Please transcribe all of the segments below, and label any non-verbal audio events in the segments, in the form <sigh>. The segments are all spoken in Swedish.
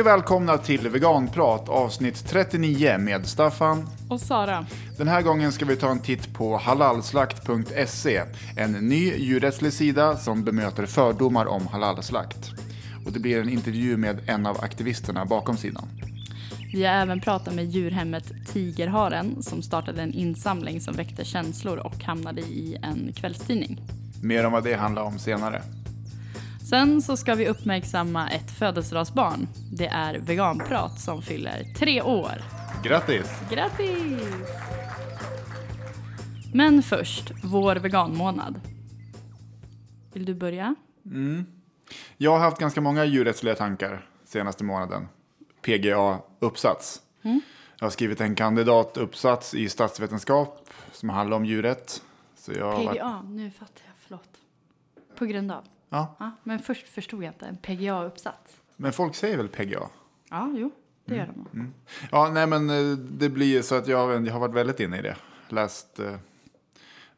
Hej och välkomna till Veganprat avsnitt 39 med Staffan. Och Sara. Den här gången ska vi ta en titt på halalslakt.se, en ny djurrättslig sida som bemöter fördomar om halalslakt. Och det blir en intervju med en av aktivisterna bakom sidan. Vi har även pratat med djurhemmet Tigerharen som startade en insamling som väckte känslor och hamnade i en kvällstidning. Mer om vad det handlar om senare. Sen så ska vi uppmärksamma ett födelsedagsbarn. Det är Veganprat som fyller tre år. Grattis! Grattis! Men först, vår veganmånad. Vill du börja? Jag har haft ganska många djurrättsliga tankar senaste månaden. PGA-uppsats. Jag har skrivit en kandidatuppsats i statsvetenskap som handlar om djurrätt. Har varit- PGA, nu fattar jag, förlåt. På grund av? Ja, Ja, men först förstod jag inte. En PGA-uppsats. men folk säger väl PGA? Ja, jo, det gör de. nog. Ja, nej men eh, det blir så att jag, jag har varit väldigt inne i det. Läst eh,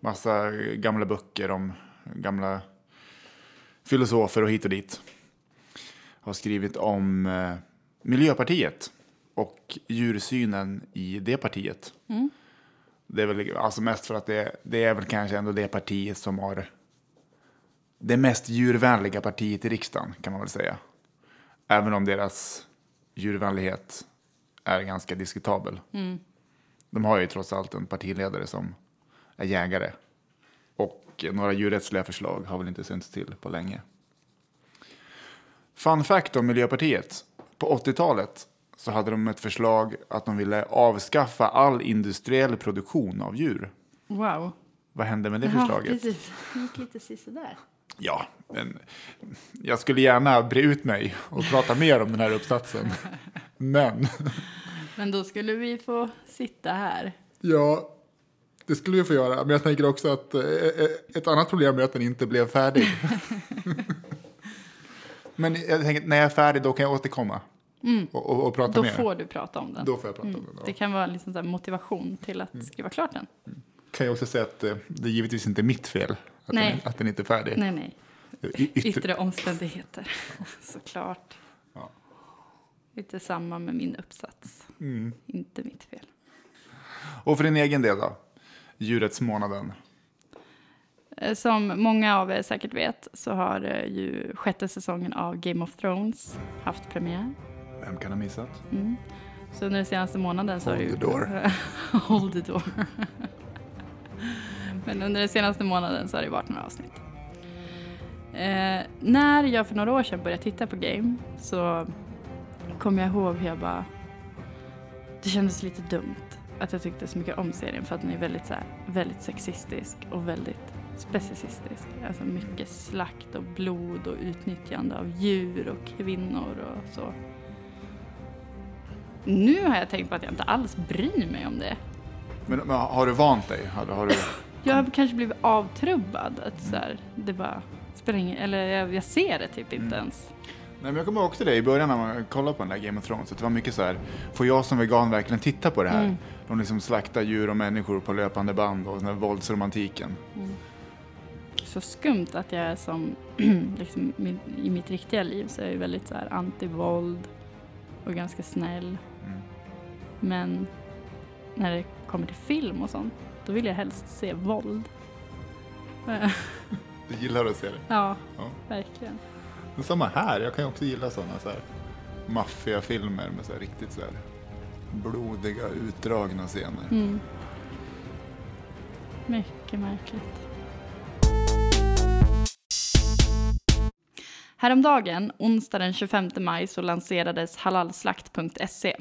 massa gamla böcker om gamla filosofer och hit och dit. Har skrivit om eh, Miljöpartiet och djursynen i det partiet. Det är väl alltså mest för att det, det är väl kanske ändå det partiet som har det mest djurvänliga partiet i riksdagen kan man väl säga. Även om deras djurvänlighet är ganska diskutabel. De har ju trots allt en partiledare som är jägare. Och några djurrättsliga förslag har väl inte synts till på länge. Fun fact om Miljöpartiet. På 80-talet så hade de ett förslag att de ville avskaffa all industriell produktion av djur. Wow. Vad hände med det Ja, förslaget? precis. Det gick lite sisådär. Ja, men jag skulle gärna bre ut mig och prata mer om den här uppsatsen. Men Men då skulle vi få sitta här. Ja, det skulle vi få göra. Men jag tänker också att eh, eh, ett annat problem är att den inte blev färdig. <laughs> Men jag tänker, när jag är färdig då kan jag återkomma och, och, och prata Då mer. får du prata om den. Då får jag prata om den. Det Ja. kan vara liksom motivation till att skriva klart den. Kan jag också säga att eh, det är givetvis inte mitt fel att, Nej. den, att den inte är färdig. Nej, nej. Y- ytter- Yttre omständigheter. <laughs> Såklart. Ja. Lite samma med min uppsats. Mm. Inte mitt fel. Och för din egen del då? Djurrättsmånaden. Eh, Som många av er säkert vet så har eh, ju sjätte säsongen av Game of Thrones haft premiär. Vem kan ha missat? Mm. Så under den senaste månaden så har det Hold ju... the door. <laughs> Hold the door. <laughs> Men under den senaste månaden så har det varit några avsnitt. Eh, när jag för några år sedan började titta på Game så kom jag ihåg hur jag bara... Det kändes lite dumt att jag tyckte så mycket om serien för att den är väldigt, så här, väldigt sexistisk och väldigt specicistisk. Alltså mycket slakt och blod och utnyttjande av djur och kvinnor och så. Nu har jag tänkt på att jag inte alls bryr mig om det. Men, men har du vant dig? Har, har du... Jag har kanske blivit avtrubbad. Att så här, det bara spelar ingen... Eller jag, jag ser det typ inte ens. Nej, men jag kommer ihåg också det i början när man kollade på den där Game of Thrones. Att det var mycket så här, får jag som vegan verkligen titta på det här? Mm. De liksom slaktar djur och människor på löpande band och den här våldsromantiken. Så skumt att jag är som... <clears throat> liksom, I mitt riktiga liv så är jag väldigt så här anti-våld och ganska snäll. Mm. Men när det kommer till film och sånt, då vill jag helst se våld. <laughs> Du gillar att se det? ja, Ja. verkligen. Men samma här, jag kan ju också gilla sådana så här maffiafilmer med så här riktigt så här blodiga, utdragna scener. Mm. Mycket märkligt. Häromdagen, onsdag den 25 maj, så lanserades halalslakt.se.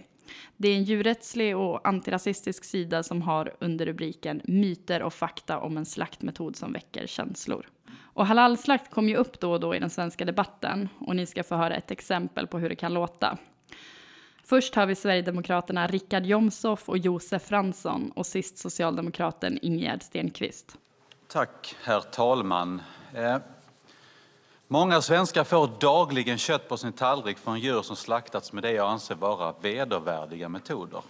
Det är en djurrättslig och antirasistisk sida som har under rubriken Myter och fakta om en slaktmetod som väcker känslor. Och halalslakt kom ju upp då och då i den svenska debatten och ni ska få höra ett exempel på hur det kan låta. Först har vi Sverigedemokraterna Rickard Jomshof och Josef Fransson och sist Socialdemokraten Ingegerd Stenqvist. Tack, herr talman. Eh, Många svenskar får dagligen kött på sin tallrik från djur som slaktats med det jag anser vara vedervärdiga metoder.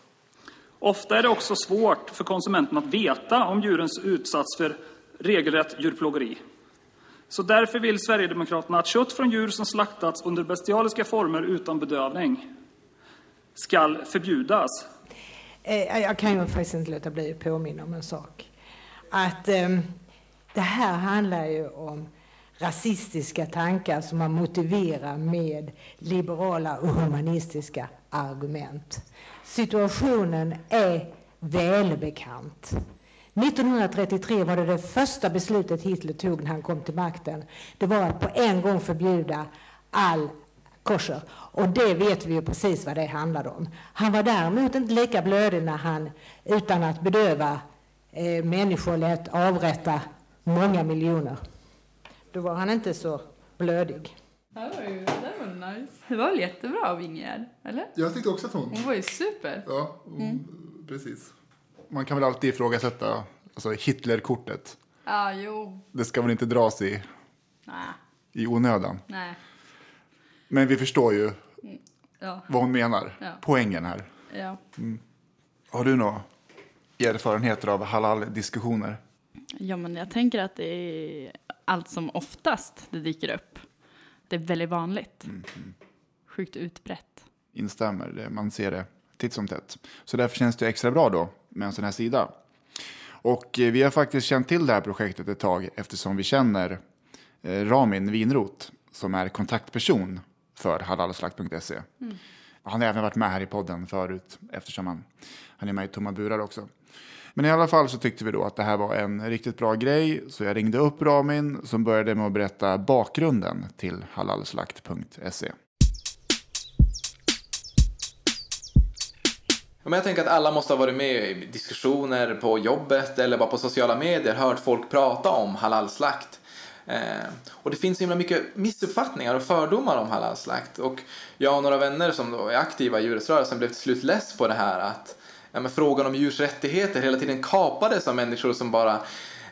Ofta är det också svårt för konsumenten att veta om djurens utsatts för regelrätt djurplågeri. Så därför vill Sverigedemokraterna att kött från djur som slaktats under bestialiska former utan bedövning skall förbjudas. Eh, Jag kan ju faktiskt inte låta bli att påminna om en sak. Att eh, det här handlar ju om rasistiska tankar som man motiverar med liberala och humanistiska argument. Situationen är välbekant. 1933 var det det första beslutet Hitler tog när han kom till makten. Det var att på en gång förbjuda all kosher. Och det vet vi ju precis vad det handlade om. Han var däremot inte lika blödig när han utan att bedöva eh, människor lät avrätta många miljoner. Då var han inte så blödig. Det var ju det var nice. Det var väl jättebra av Ingegerd, eller? Jag tyckte också att hon... Hon var ju super. Ja, precis. Man kan väl alltid ifrågasätta alltså Hitlerkortet. Ja, jo. Det ska väl inte dras i, Nej, i onödan. nej. Men vi förstår ju Ja, vad hon menar. Ja. Poängen här. ja. Har du några erfarenheter av halal-diskussioner? Ja, men jag tänker att det är allt som oftast det dyker upp. Det är väldigt vanligt. Sjukt utbrett. Instämmer, man ser det titt som tätt. Så därför känns det extra bra då med en sån här sida. Och eh, vi har faktiskt känt till det här projektet ett tag eftersom vi känner eh, Ramin Winroth som är kontaktperson för halalslakt.se. Han har även varit med här i podden förut eftersom han, han är med i Tomma burar också. Men i alla fall så tyckte vi då att det här var en riktigt bra grej så jag ringde upp Ramin som började med att berätta bakgrunden till halalslakt.se. Men jag tänker att alla måste ha varit med i diskussioner på jobbet eller bara på sociala medier, hört folk prata om halalslakt. Eh, och det finns så himla mycket missuppfattningar och fördomar om halalslakt. Och jag och några vänner som då är aktiva i djurrättsrörelsen blev till slut less på det här att ja, men frågan om djurs rättigheter hela tiden kapades av människor som bara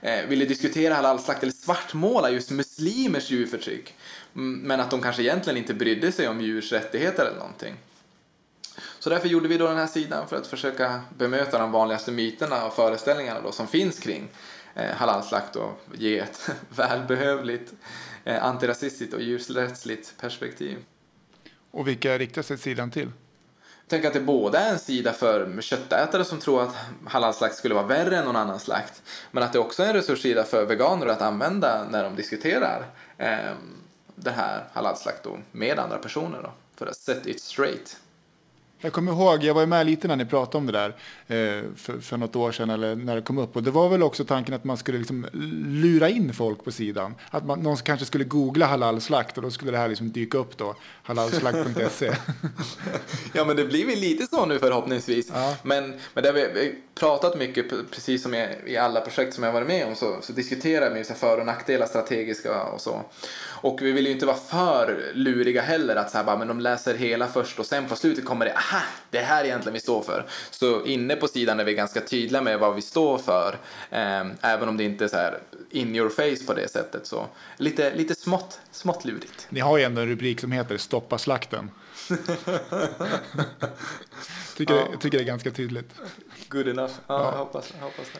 eh, ville diskutera halalslakt eller svartmåla just muslimers djurförtryck. Mm, men att de kanske egentligen inte brydde sig om djurs rättigheter eller någonting. Så därför gjorde vi då den här sidan för att försöka bemöta de vanligaste myterna och föreställningarna då som finns kring eh, halalslakt och ge ett <laughs> välbehövligt eh, antirasistiskt och djurrättsligt perspektiv. Och vilka riktar sig sidan till? Tänka att det både är en sida för köttätare som tror att halalslakt skulle vara värre än någon annan slakt. Men att det också är en resurssida för veganer att använda när de diskuterar eh, det här halalslakt då, med andra personer då, för att set it straight. Jag kommer ihåg, jag var ju med lite när ni pratade om det där eh, för, för något år sedan eller när det kom upp. Och det var väl också tanken att man skulle liksom lura in folk på sidan. Att man, någon kanske skulle googla halalslakt och då skulle det här liksom dyka upp då. Halalslakt.se. <laughs> Ja, men det blir väl lite så nu förhoppningsvis. Ja. Men, men det pratat mycket, precis som i, i alla projekt som jag varit med om, så, så diskuterar vi så för och nackdelar strategiska och så. Och vi vill ju inte vara för luriga heller, att så här bara, men de läser hela först och sen på slutet kommer det, aha, det här egentligen vi står för. Så inne på sidan är vi ganska tydliga med vad vi står för, eh, även om det inte är så här in your face på det sättet. Så lite, lite smått, smått lurigt. Ni har ju ändå en rubrik som heter Stoppa slakten. <laughs> tycker, det, tycker det är ganska tydligt. Good enough. Ja, Jag hoppas, jag hoppas det.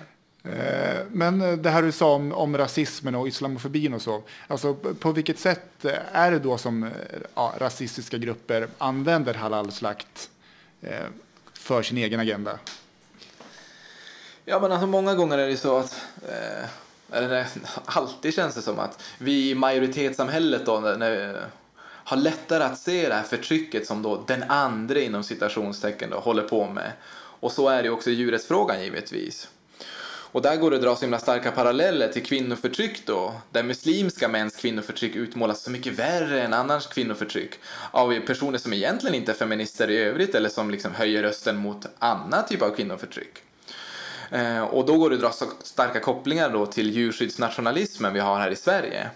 Eh, Men eh, det här du sa om, om rasismen och islamofobin och så. Alltså på- vilket sätt eh, är det då som ja, rasistiska grupper använder halalslakt för sin egen agenda? Ja, men alltså många gånger är det så att, eh, eller <laughs> alltid känns det som att vi i majoritetssamhället då, när, har lättare att se det här förtrycket som då den andra inom citationstecken då håller på med. Och så är det också i djurrättsfrågan givetvis. Och där går det att dra så himla starka paralleller till kvinnoförtryck då, där muslimska mäns kvinnoförtryck utmålas så mycket värre än annars kvinnoförtryck av personer som egentligen inte är feminister i övrigt eller som liksom höjer rösten mot annan typ av kvinnoförtryck. Eh, och då går det att dra starka kopplingar då till djurskyddsnationalismen vi har här i Sverige.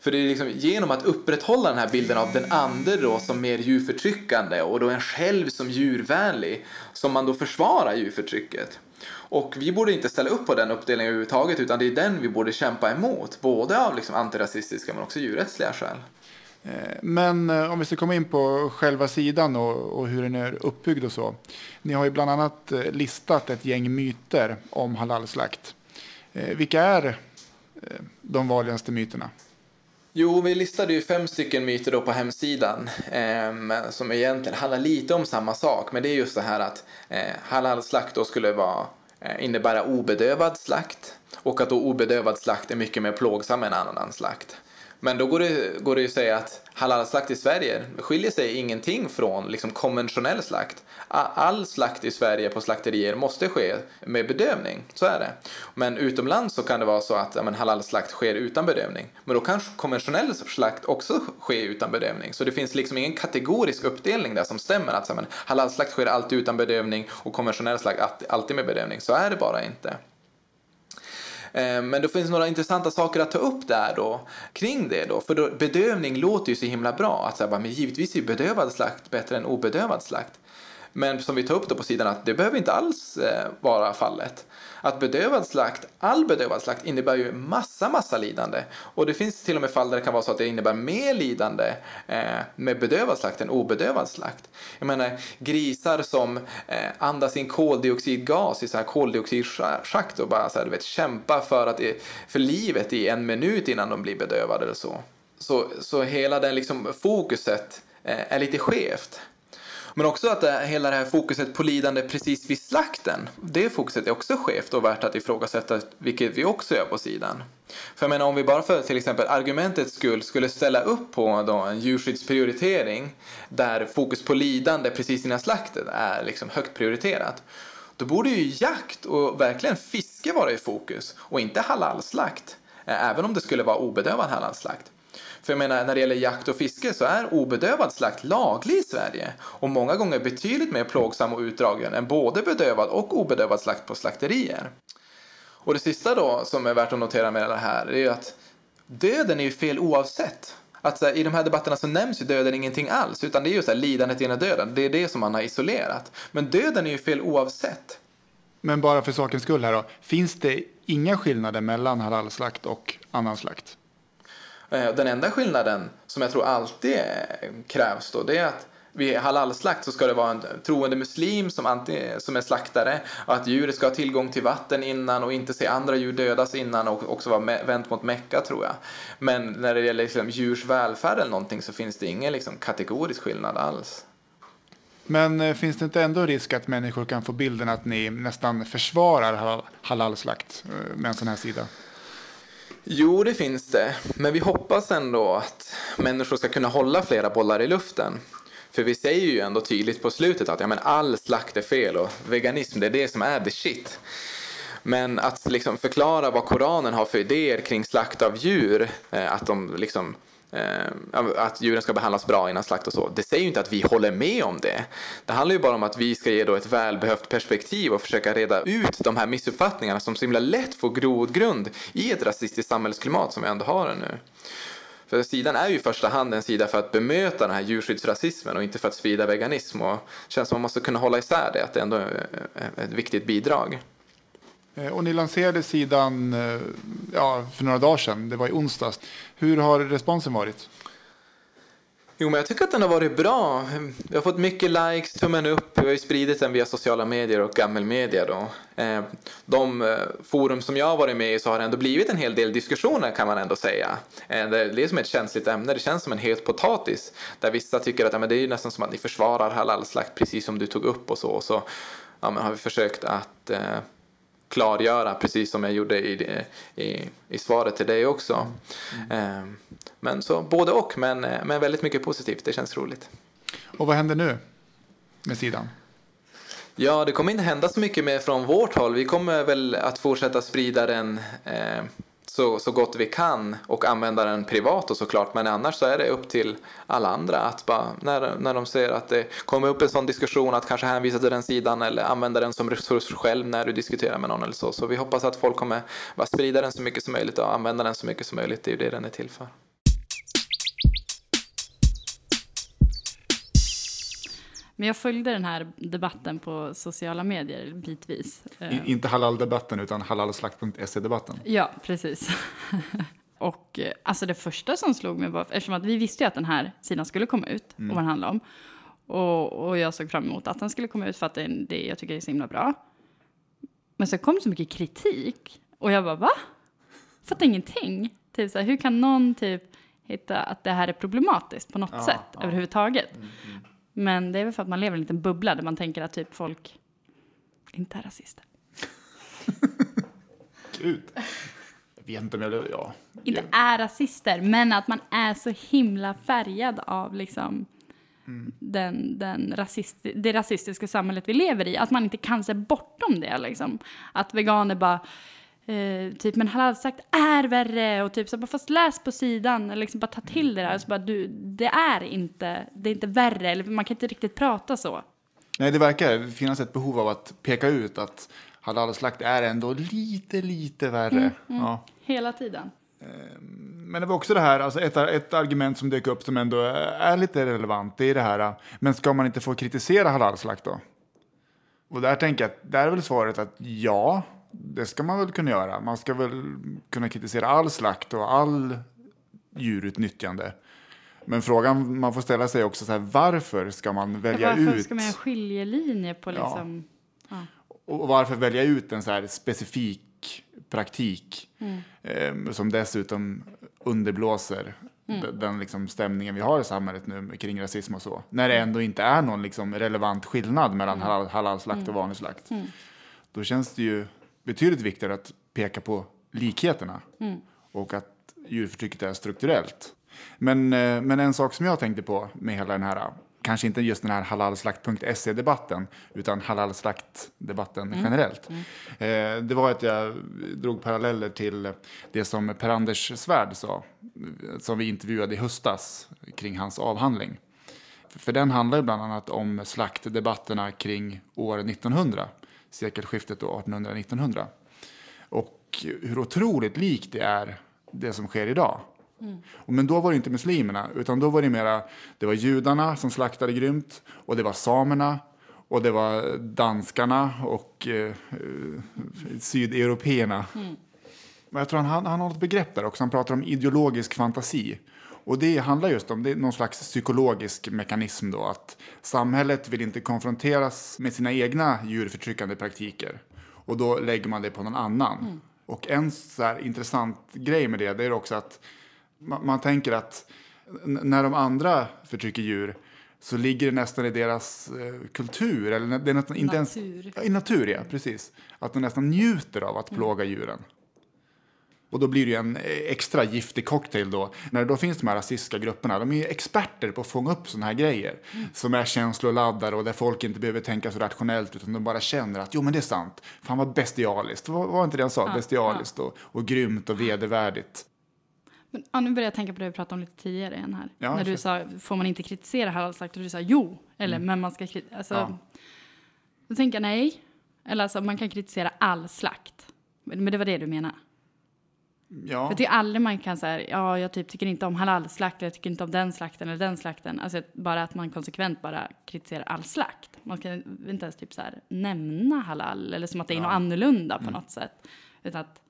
För det är liksom genom att upprätthålla den här bilden av den ande då som mer djurförtryckande och då en själv som djurvänlig som man då försvarar djurförtrycket. Och vi borde inte ställa upp på den uppdelningen överhuvudtaget utan det är den vi borde kämpa emot. Både av liksom antirasistiska men också djurrättsliga skäl. Eh, men eh, om vi ska komma in på själva sidan och, och hur den är uppbyggd och så. Ni har ju bland annat eh, listat ett gäng myter om halalslakt. Vilka är de vanligaste myterna? Jo, vi listade ju fem stycken myter då på hemsidan eh, som egentligen handlar lite om samma sak. Men det är just det här att eh, halalslakt då skulle vara, eh, innebära obedövad slakt och att då obedövad slakt är mycket mer plågsam än annan slakt. Men då går det, går det ju att säga att halalslakt i Sverige skiljer sig ingenting från liksom konventionell slakt. All slakt i Sverige på slakterier måste ske med bedövning, så är det. Men utomlands så kan det vara så att ja, halalslakt sker utan bedövning. Men då kan konventionell slakt också ske utan bedövning. Så det finns liksom ingen kategorisk uppdelning där som stämmer. Att ja, halalslakt sker alltid utan bedövning och konventionell slakt alltid med bedövning. Så är det bara inte. Eh, men det finns några intressanta saker att ta upp där då kring det då. För då, bedövning låter ju så himla bra. Att säga, men givetvis är bedövad slakt bättre än obedövad slakt. Men som vi tar upp då på sidan att det behöver inte alls eh, vara fallet. Att bedövad slakt, all bedövad slakt innebär ju massa, massa lidande. Och det finns till och med fall där det kan vara så att det innebär mer lidande eh, med bedövad slakt än obedövad slakt. Jag menar grisar som eh, andas in koldioxidgas i så här koldioxidschakt och bara så här, du vet, kämpar för, att, för livet i en minut innan de blir bedövade eller så. Så, så hela den liksom fokuset eh, är lite skevt. Men också att det, hela det här fokuset på lidande precis vid slakten, det fokuset är också skevt och värt att ifrågasätta, vilket vi också gör på sidan. För jag menar om vi bara för till exempel argumentets skull skulle ställa upp på då en djurskyddsprioritering där fokus på lidande precis innan slakten är liksom högt prioriterat. Då borde ju jakt och verkligen fiske vara i fokus och inte halalslakt. Eh, även om det skulle vara obedövad halalslakt. För jag menar, när det gäller jakt och fiske så är obedövad slakt laglig i Sverige och många gånger betydligt mer plågsam och utdragen än både bedövad och obedövad slakt på slakterier. Och det sista då som är värt att notera med det här är ju att döden är ju fel oavsett. Att här, I de här debatterna så nämns ju döden ingenting alls utan det är ju så här, lidandet innan döden. Det är det som man har isolerat. Men döden är ju fel oavsett. Men bara för sakens skull här då. Finns det inga skillnader mellan halalslakt och annan slakt? Eh, den enda skillnaden som jag tror alltid eh, krävs då det är att vid halalslakt så ska det vara en troende muslim som, anti, som är slaktare och att djuret ska ha tillgång till vatten innan och inte se andra djur dödas innan och också vara vänt mot Mecka tror jag. Men när det gäller liksom, djurs välfärd eller någonting så finns det ingen liksom, kategorisk skillnad alls. Men eh, finns det inte ändå risk att människor kan få bilden att ni nästan försvarar halalslakt med en sån här sida? Jo, det finns det. Men vi hoppas ändå att människor ska kunna hålla flera bollar i luften. För vi säger ju ändå tydligt på slutet att ja, men all slakt är fel och veganism det är det som är the shit. Men att liksom förklara vad Koranen har för idéer kring slakt av djur, eh, att de liksom Eh, att djuren ska behandlas bra innan slakt och så. Det säger ju inte att vi håller med om det. Det handlar ju bara om att vi ska ge då ett välbehövt perspektiv och försöka reda ut de här missuppfattningarna som så himla lätt får grogrund i ett rasistiskt samhällsklimat som vi ändå har nu. För sidan är ju i första hand en sida för att bemöta den här djurskyddsrasismen och inte för att sprida veganism. Och det känns som att man måste kunna hålla isär det, att det ändå är ett viktigt bidrag. Eh, och ni lanserade sidan eh, ja, för några dagar sedan, det var i onsdags. Hur har responsen varit? Jo, men jag tycker att den har varit bra. Vi har fått mycket likes, tummen upp. Vi har ju spridit den via sociala medier och gammelmedia. Då. Eh, de forum som jag har varit med i så har det ändå blivit en hel del diskussioner kan man ändå säga. Det är som ett känsligt ämne, det känns som en het potatis. Där vissa tycker att ja, men det är nästan som att ni försvarar halalslakt precis som du tog upp och så. Och så ja, men har vi försökt att klargöra, precis som jag gjorde i, i, i svaret till dig också. Mm. Men så både och, men, men väldigt mycket positivt. Det känns roligt. Och vad händer nu med sidan? Ja, det kommer inte hända så mycket mer från vårt håll. Vi kommer väl att fortsätta sprida den eh, så, så gott vi kan och använda den privat och såklart. Men annars så är det upp till alla andra att bara, när, när de ser att det kommer upp en sån diskussion att kanske hänvisa till den sidan eller använda den som resurs själv när du diskuterar med någon eller så. Så vi hoppas att folk kommer bara sprida den så mycket som möjligt och använda den så mycket som möjligt. Det är ju det den är till för. Men jag följde den här debatten på sociala medier bitvis. I, inte halal-debatten utan halalslakt.se-debatten. Ja, precis. <laughs> och eh, alltså det första som slog mig var, eftersom att vi visste ju att den här sidan skulle komma ut mm. och vad den handlar om. Och, och jag såg fram emot att den skulle komma ut för att det, det jag tycker är så himla bra. Men så kom det så mycket kritik och jag bara va? Fattar ingenting. Typ så här, hur kan någon typ hitta att det här är problematiskt på något sätt överhuvudtaget. Men det är väl för att man lever i en liten bubbla där man tänker att typ folk inte är rasister. <laughs> Gud. Jag vet inte om jag... Ja. Inte är rasister, men att man är så himla färgad av liksom den, den rasist, det rasistiska samhället vi lever i. Att man inte kan se bortom det. Liksom. Att veganer bara, eh, typ, men halalslakt är värre. Och typ så bara, fast läs på sidan. Eller liksom bara ta till det där. Så bara, du, det är inte, det är inte värre. Eller man kan inte riktigt prata så. Nej, det verkar finnas ett behov av att peka ut att halalslakt är ändå lite, lite värre. Ja. Hela tiden. Men det var också det här, alltså ett, ett argument som dök upp som ändå är lite relevant, det är det här, men ska man inte få kritisera halalslakt då? Och där tänker jag, att där är väl svaret att ja, det ska man väl kunna göra. Man ska väl kunna kritisera all slakt och all djurutnyttjande. Men frågan man får ställa sig också så här, varför ska man välja Varför ut? ska man göra skiljelinje på Ja. liksom... Och varför välja ut en så här specifik praktik eh, som dessutom underblåser d- den liksom stämningen vi har i samhället nu kring rasism och så. När det ändå inte är någon liksom relevant skillnad mellan halal, halalslakt och vanlig slakt. Då känns det ju betydligt viktigare att peka på likheterna och att djurförtrycket är strukturellt. Men, eh, men en sak som jag tänkte på med hela den här, kanske inte just den här halalslakt.se-debatten, utan halalslaktdebatten generellt. Eh, det var att jag drog paralleller till det som Per-Anders Svärd sa, som vi intervjuade i höstas kring hans avhandling. För den handlar ju bland annat om slaktdebatterna kring år 1900, sekelskiftet då 1800-1900. Och hur otroligt likt det är det som sker idag. Och Men då var det inte muslimerna, utan då var det mera, det var judarna som slaktade grymt och det var samerna och det var danskarna och eh, eh, sydeuropeerna. Men jag tror han, han, han har ett begrepp där också, han pratar om ideologisk fantasi. Och det handlar just om det är någon slags psykologisk mekanism då, att samhället vill inte konfronteras med sina egna djurförtryckande praktiker. Och då lägger man det på någon annan. Och en så här intressant grej med det, det är också att man, man tänker att när de andra förtrycker djur så ligger det nästan i deras eh, kultur, eller det är nästan inte ens... Natur. Ja, I natur, ja, precis. Att de nästan njuter av att plåga djuren. Och då blir det ju en eh, extra giftig cocktail då. När det då finns de här rasistiska grupperna, de är ju experter på att fånga upp sådana här grejer. Som är känsloladdade och där folk inte behöver tänka så rationellt utan de bara känner att jo men det är sant. Fan vad bestialiskt, var, var inte det jag sa? bestialiskt och, och grymt och vedervärdigt. Men, ja, nu börjar jag tänka på det vi pratade om lite tidigare igen här. Ja, När du sa, får man inte kritisera halalslakt? Och du sa jo, eller men man ska kritisera. Alltså, Ja. Då tänker jag nej. Eller alltså man kan kritisera all slakt. Men det var det du menar? Ja. Jag tycker aldrig man kan säga, ja jag typ tycker inte om halalslakt, jag tycker inte om den slakten eller den slakten. Alltså bara att man konsekvent bara kritiserar all slakt. Man kan inte ens typ så här nämna halal, eller som att det är något annorlunda på något sätt. Utan att,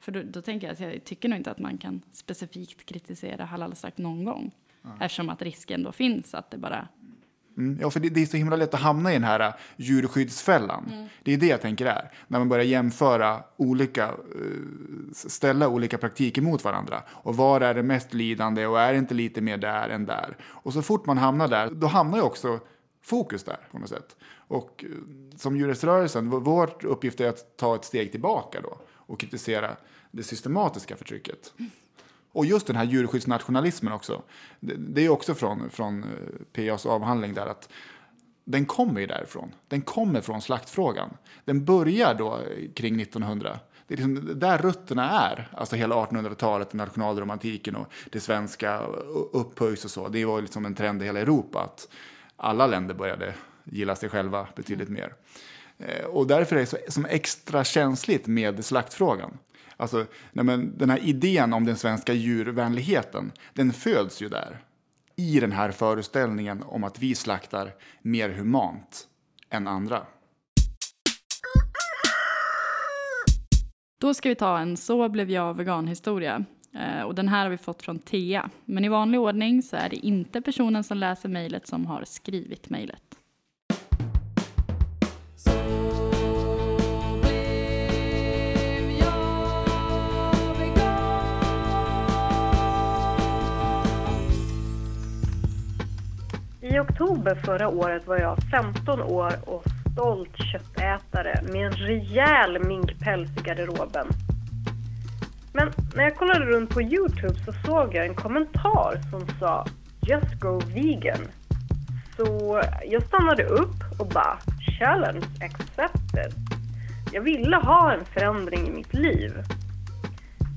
för då, då tänker jag att jag tycker nog inte att man kan specifikt kritisera halalslakt någon gång. Eftersom att risken då finns att det bara Mm, ja, för det, det är så himla lätt att hamna i den här uh, djurskyddsfällan. Det är det jag tänker är. När man börjar jämföra olika, uh, ställa olika praktiker mot varandra. Och var är det mest lidande och är det inte lite mer där än där? Och så fort man hamnar där, då hamnar ju också fokus där på något sätt. Och uh, som djurrättsrörelsen, vår- vår uppgift är att ta ett steg tillbaka då och kritisera det systematiska förtrycket. Och just den här djurskyddsnationalismen också. Det, det är också från, från eh, PAs avhandling där att den kommer ju därifrån. Den kommer från slaktfrågan. Den börjar då eh, kring 1900. Det är liksom där rötterna är. Alltså hela 1800-talet, nationalromantiken och det svenska upphöjs och så. Det var liksom en trend i hela Europa att alla länder började gilla sig själva betydligt mer. Eh, Och därför är det så, som extra känsligt med slaktfrågan. Alltså, nej men, den här idén om den svenska djurvänligheten, den föds ju där. I den här föreställningen om att vi slaktar mer humant än andra. Då ska vi ta en Så blev jag vegan-historia. Eh, och den här har vi fått från Thea. Men i vanlig ordning så är det inte personen som läser mejlet som har skrivit mejlet. I oktober förra året var jag 15 år och stolt köttätare med en rejäl minkpäls i garderoben. Men när jag kollade runt på Youtube så såg jag en kommentar som sa “Just go vegan”. Så jag stannade upp och bara “Challenge accepted”. Jag ville ha en förändring i mitt liv.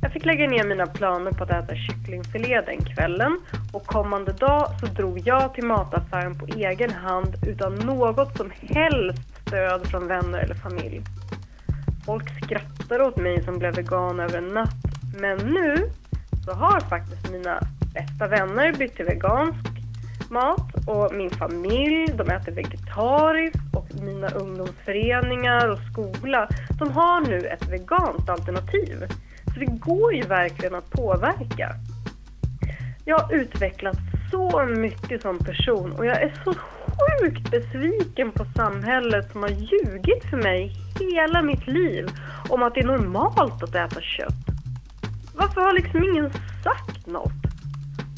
Jag fick lägga ner mina planer på att äta kycklingfilé den kvällen och kommande dag så drog jag till mataffären på egen hand utan något som helst stöd från vänner eller familj. Folk skrattade åt mig som blev vegan över en natt men nu så har faktiskt mina bästa vänner bytt till vegansk mat och min familj, de äter vegetariskt och mina ungdomsföreningar och skola, de har nu ett veganskt alternativ. Så det går ju verkligen att påverka. Jag har utvecklats så mycket som person och jag är så sjukt besviken på samhället som har ljugit för mig hela mitt liv om att det är normalt att äta kött. Varför har liksom ingen sagt något?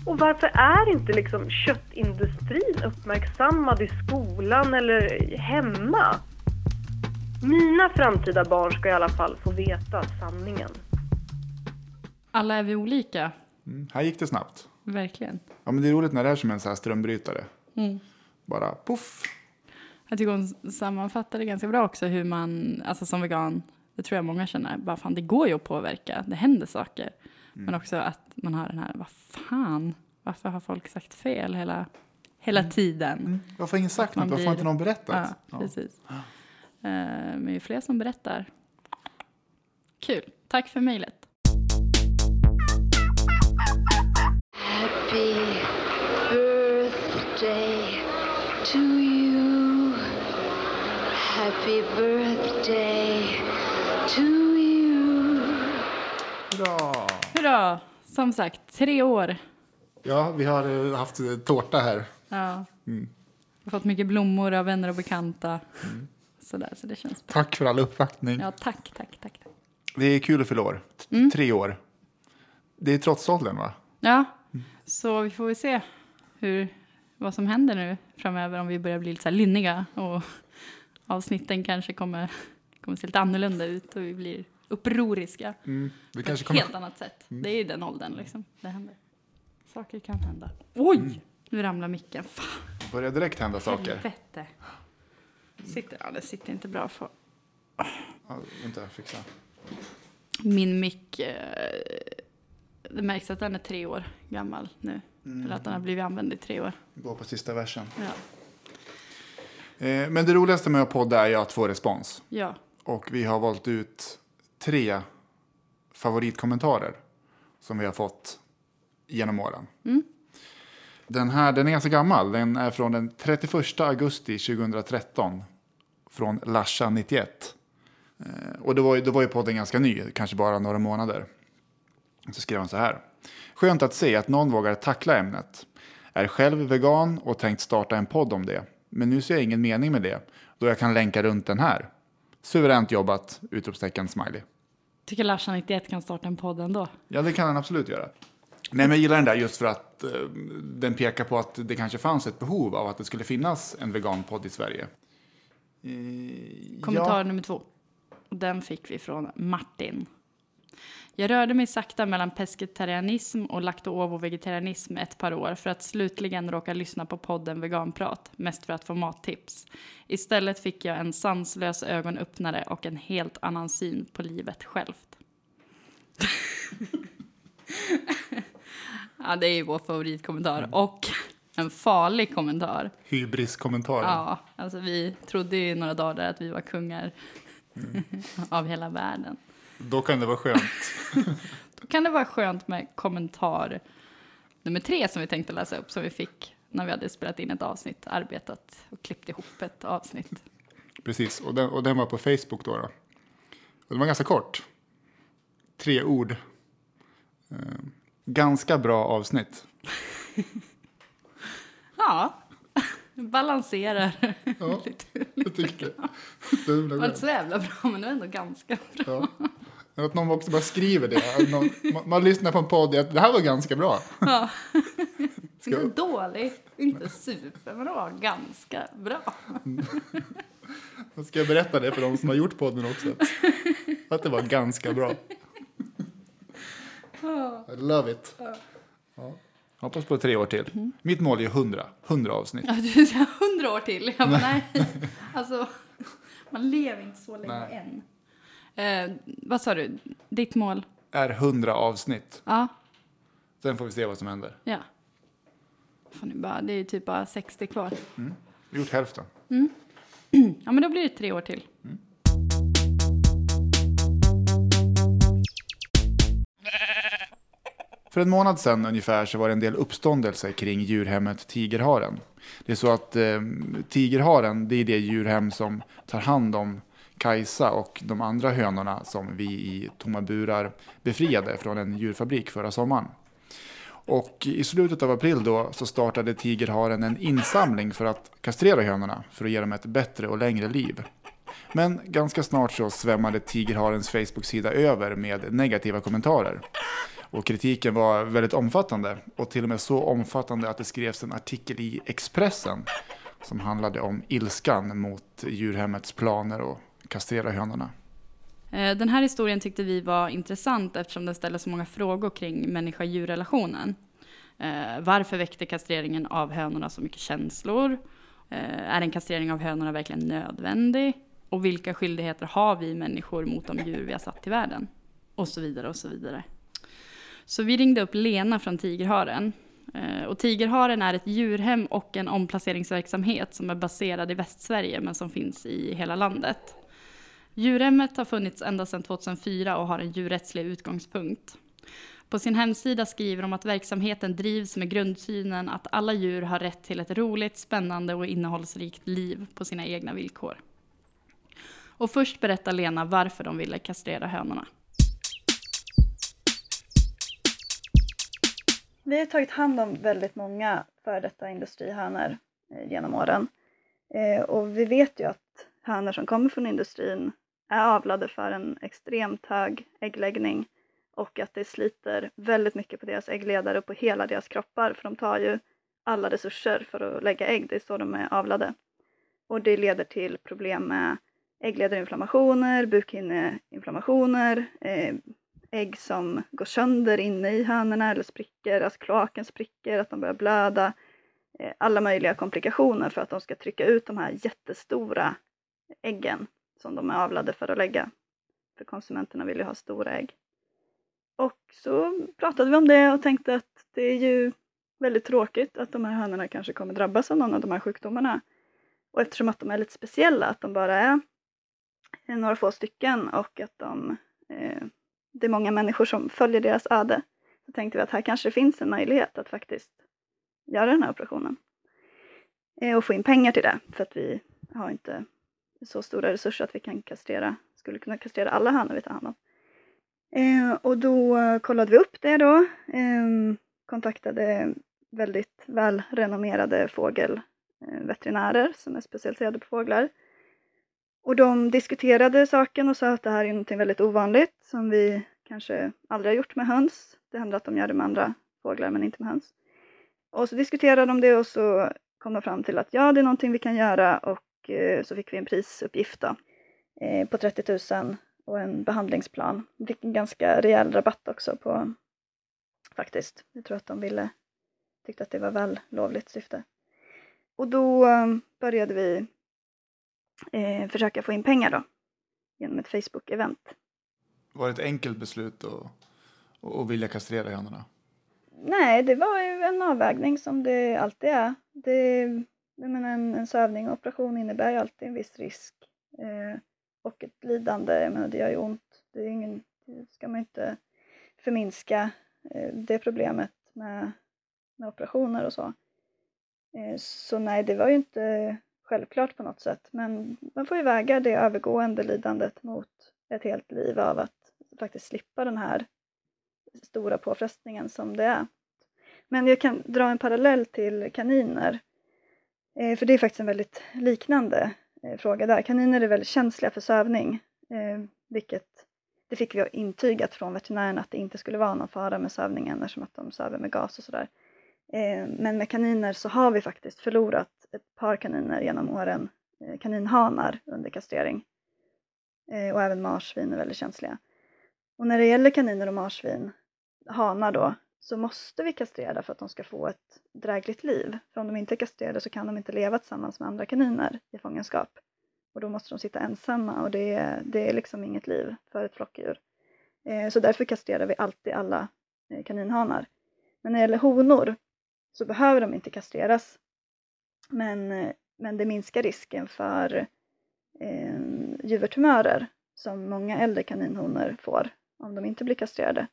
Och varför är inte liksom köttindustrin uppmärksammad i skolan eller hemma? Mina framtida barn ska i alla fall få veta sanningen. Alla är vi olika, Mm, här gick det snabbt. verkligen. Ja, men det är roligt när det är som en så här strömbrytare. Bara poff. Jag tycker hon sammanfattade ganska bra också hur man, alltså som vegan, det tror jag många känner, bara fan det går ju att påverka, det händer saker. Men också att man har den här, vad fan, varför har folk sagt fel hela, hela tiden? Varför har ingen sagt man något? Varför har inte någon berättat? Ja, precis. Eh, Men ju fler som berättar. Kul, tack för mejlet. Happy birthday to you. Happy birthday to you. Bra. Hurra! Som sagt, tre år. Ja, vi har eh, haft eh, tårta här. Ja. Har fått mycket blommor av vänner och bekanta. Mm. Sådär, så det känns bra. Tack för all uppvaktning. Ja, tack, tack, tack. tack. Det är kul att fylla år. T- Mm. Tre år. Det är trotsåldern, va? Ja, så vi får väl se hur, vad som händer nu framöver om vi börjar bli lite så lynniga och avsnitten kanske kommer, kommer se lite annorlunda ut och vi blir upproriska Vi på ett kommer... helt annat sätt. Det är ju den åldern liksom. Det händer. Saker kan hända. Oj! Nu ramlar micken. Fan, börjar direkt hända saker. helvete. Sitter, ja, det sitter inte bra för Ja, vänta, fixa. min mick. Eh, det märks att den är tre år gammal nu. Eller att den har blivit använd i tre år. Gå på sista versen. Ja. Eh, men det roligaste med att podda är ju att få respons. ja. Och vi har valt ut tre favoritkommentarer som vi har fått genom åren. Den här den är ganska gammal. Den är från den 31 augusti 2013. Från Larsa91. Eh, och då var, ju, då var ju podden ganska ny, kanske bara några månader. Så skrev han så här. Skönt att se att någon vågar tackla ämnet. Är själv vegan och tänkt starta en podd om det. Men nu ser jag ingen mening med det, då jag kan länka runt den här. Suveränt jobbat! Utropstecken smiley. Tycker Larsa 91 kan starta en podd ändå. Ja, det kan den absolut göra. Nej, men jag gillar den där just för att eh, den pekar på att det kanske fanns ett behov av att det skulle finnas en veganpodd i Sverige. Eh, Kommentar ja. nummer två. Den fick vi från Martin. Jag rörde mig sakta mellan pescetarianism och lakto-ovo-vegetarianism ett par år för att slutligen råka lyssna på podden Veganprat, mest för att få mattips. Istället fick jag en sanslös ögonöppnare och en helt annan syn på livet självt. <laughs> ja, det är ju vår favoritkommentar. Och en farlig kommentar. Hybris-kommentarer. Ja, alltså vi trodde ju några dagar att vi var kungar <laughs> av hela världen. Då kan det vara skönt. Då kan det vara skönt med kommentar nummer tre som vi tänkte läsa upp som vi fick när vi hade spelat in ett avsnitt, arbetat och klippt ihop ett avsnitt. Precis, och den, och den var på Facebook då. då. Och den var ganska kort. Tre ord. Eh, ganska bra avsnitt. Ja, balanserar Ja, <laughs> lite. jag tycker det. Det var inte så jävla bra, men det var ändå ganska bra. Ja. Att någon också bara skriver det. Att Någon, man, man lyssnar på en podd, att det här var ganska bra. <laughs> Inte <laughs> dålig, inte super, men det var ganska bra. Ska jag berätta det för de som har gjort podden också? Att det var ganska bra. I love it. Ja. Hoppas på tre år till. Mitt mål är 100. 100 avsnitt. Ja, du säger hundra år till. Jag bara, nej. Alltså, man lever inte så länge Nej. än. Eh, vad sa du? Ditt mål? Är 100 avsnitt. Ja. Sen får vi se vad som händer. ja. Bara, det är ju typ bara 60 kvar. Vi har gjort hälften. <clears throat> Ja, men då blir det tre år till. För en månad sedan ungefär så var det en del uppståndelse kring djurhemmet Tigerharen. Det är så att eh, Tigerharen det är det djurhem som tar hand om Kajsa och de andra hönorna som vi i tomma burar befriade från en djurfabrik förra sommaren. Och i slutet av april då så startade Tigerharen en insamling för att kastrera hönorna för att ge dem ett bättre och längre liv. Men ganska snart så svämmade Tigerharens Facebook-sida över med negativa kommentarer. Och kritiken var väldigt omfattande och till och med så omfattande att det skrevs en artikel i Expressen som handlade om ilskan mot djurhemmets planer att kastrera hönorna. Eh, den här historien tyckte vi var intressant eftersom den ställer så många frågor kring människa-djur-relationen. Eh, varför väckte kastreringen av hönorna så mycket känslor? Eh, är en kastrering av hönorna verkligen nödvändig? Och vilka skyldigheter har vi människor mot de djur vi har satt till världen? Och så vidare och så vidare. Så vi ringde upp Lena från Tigerharen. Eh, och Tigerharen är ett djurhem och en omplaceringsverksamhet som är baserad i Västsverige men som finns i hela landet. Djurhemmet har funnits ända sedan 2004 och har en djurrättslig utgångspunkt. På sin hemsida skriver de att verksamheten drivs med grundsynen att alla djur har rätt till ett roligt, spännande och innehållsrikt liv på sina egna villkor. Och först berättar Lena varför de ville kastrera hönorna. Vi har tagit hand om väldigt många före detta industrihönor eh, genom åren. Eh, och vi vet ju att hönor som kommer från industrin är avlade för en extremt hög äggläggning och att det sliter väldigt mycket på deras äggledare och på hela deras kroppar för de tar ju alla resurser för att lägga ägg, det är så de är avlade. Och det leder till problem med äggledarinflammationer, bukhinneinflammationer, eh, ägg som går sönder inne i hönorna eller spricker, att kloaken spricker, att de börjar blöda. Eh, alla möjliga komplikationer för att de ska trycka ut de här jättestora äggen som de är avlade för att lägga. För konsumenterna vill ju ha stora ägg. Och så pratade vi om det och tänkte att det är ju väldigt tråkigt att de här hönorna kanske kommer drabbas av någon av de här sjukdomarna. Och eftersom att de är lite speciella, att de bara är några få stycken och att de, eh, det är många människor som följer deras öde, så tänkte vi att här kanske det finns en möjlighet att faktiskt göra den här operationen. Eh, och få in pengar till det, för att vi har inte så stora resurser att vi kan kastrera, skulle kunna kastrera alla hönor vi tar hand om. Eh, och då kollade vi upp det då, eh, kontaktade väldigt välrenommerade fågelveterinärer som är specialiserade på fåglar. Och de diskuterade saken och sa att det här är något väldigt ovanligt som vi kanske aldrig har gjort med höns. Det händer att de gör det med andra fåglar men inte med höns. Och så diskuterade de det och så kom de fram till att ja, det är någonting vi kan göra och eh, så fick vi en prisuppgift då, eh, på 30 000 och en behandlingsplan. Vi fick en ganska rejäl rabatt också på faktiskt. Jag tror att de ville, tyckte att det var vällovligt syfte. Och då eh, började vi eh, försöka få in pengar då genom ett Facebook-event. Var det ett enkelt beslut att, att vilja kastrera hönorna? Nej, det var ju en avvägning som det alltid är. Det, jag menar, en, en sövning och operation innebär ju alltid en viss risk eh, och ett lidande. Jag menar, det gör ju ont. Det, är ingen, det ska man inte förminska eh, det problemet med, med operationer och så. Eh, så nej, det var ju inte självklart på något sätt. Men man får ju väga det övergående lidandet mot ett helt liv av att faktiskt slippa den här stora påfrestningen som det är. Men jag kan dra en parallell till kaniner. Eh, för det är faktiskt en väldigt liknande eh, fråga där. Kaniner är väldigt känsliga för sövning. Eh, vilket det fick vi intygat från veterinären att det inte skulle vara någon fara med sövningen eftersom att de söver med gas och sådär. Men med kaniner så har vi faktiskt förlorat ett par kaniner genom åren, eh, kaninhanar under kastrering. Eh, och även marsvin är väldigt känsliga. Och när det gäller kaniner och marsvin, hanar då, så måste vi kastrera för att de ska få ett drägligt liv. För om de inte är kastrerade så kan de inte leva tillsammans med andra kaniner i fångenskap. Och då måste de sitta ensamma och det är, det är liksom inget liv för ett flockdjur. Eh, så därför kastrerar vi alltid alla kaninhanar. Men när det gäller honor så behöver de inte kastreras. Men, men det minskar risken för eh, juvertumörer som många äldre kaninhonor får om de inte blir kastrerade.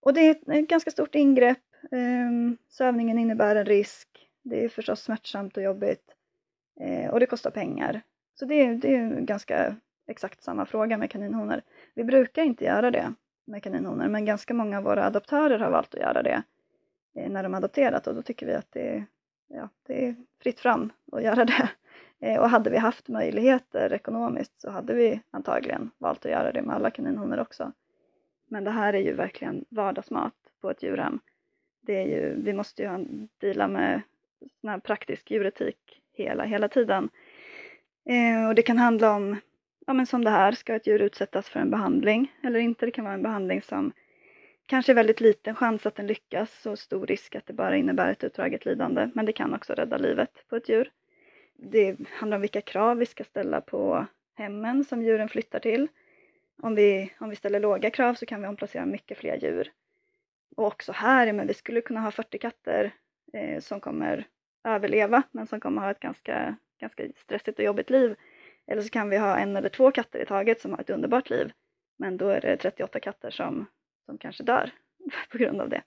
Och det är ett ganska stort ingrepp. Eh, sövningen innebär en risk. Det är förstås smärtsamt och jobbigt. Eh, och det kostar pengar. Så det är, det är ganska exakt samma fråga med kaninhonor. Vi brukar inte göra det med kaninhonor, men ganska många av våra adoptörer har valt att göra det eh, när de adopterat och då tycker vi att det, ja, det är fritt fram att göra det. Eh, och hade vi haft möjligheter ekonomiskt så hade vi antagligen valt att göra det med alla kaninhonor också. Men det här är ju verkligen vardagsmat på ett djurhem. Det är ju, vi måste ju dela med sån här praktisk djuretik hela, hela tiden. Eh, och det kan handla om, ja men som det här, ska ett djur utsättas för en behandling eller inte? Det kan vara en behandling som kanske väldigt liten chans att den lyckas och stor risk att det bara innebär ett utdraget lidande. Men det kan också rädda livet på ett djur. Det handlar om vilka krav vi ska ställa på hemmen som djuren flyttar till. Om vi, om vi ställer låga krav så kan vi omplacera mycket fler djur. Och också här, men vi skulle kunna ha 40 katter eh, som kommer överleva men som kommer ha ett ganska ganska stressigt och jobbigt liv. Eller så kan vi ha en eller två katter i taget som har ett underbart liv. Men då är det 38 katter som, som kanske dör <laughs> på grund av det.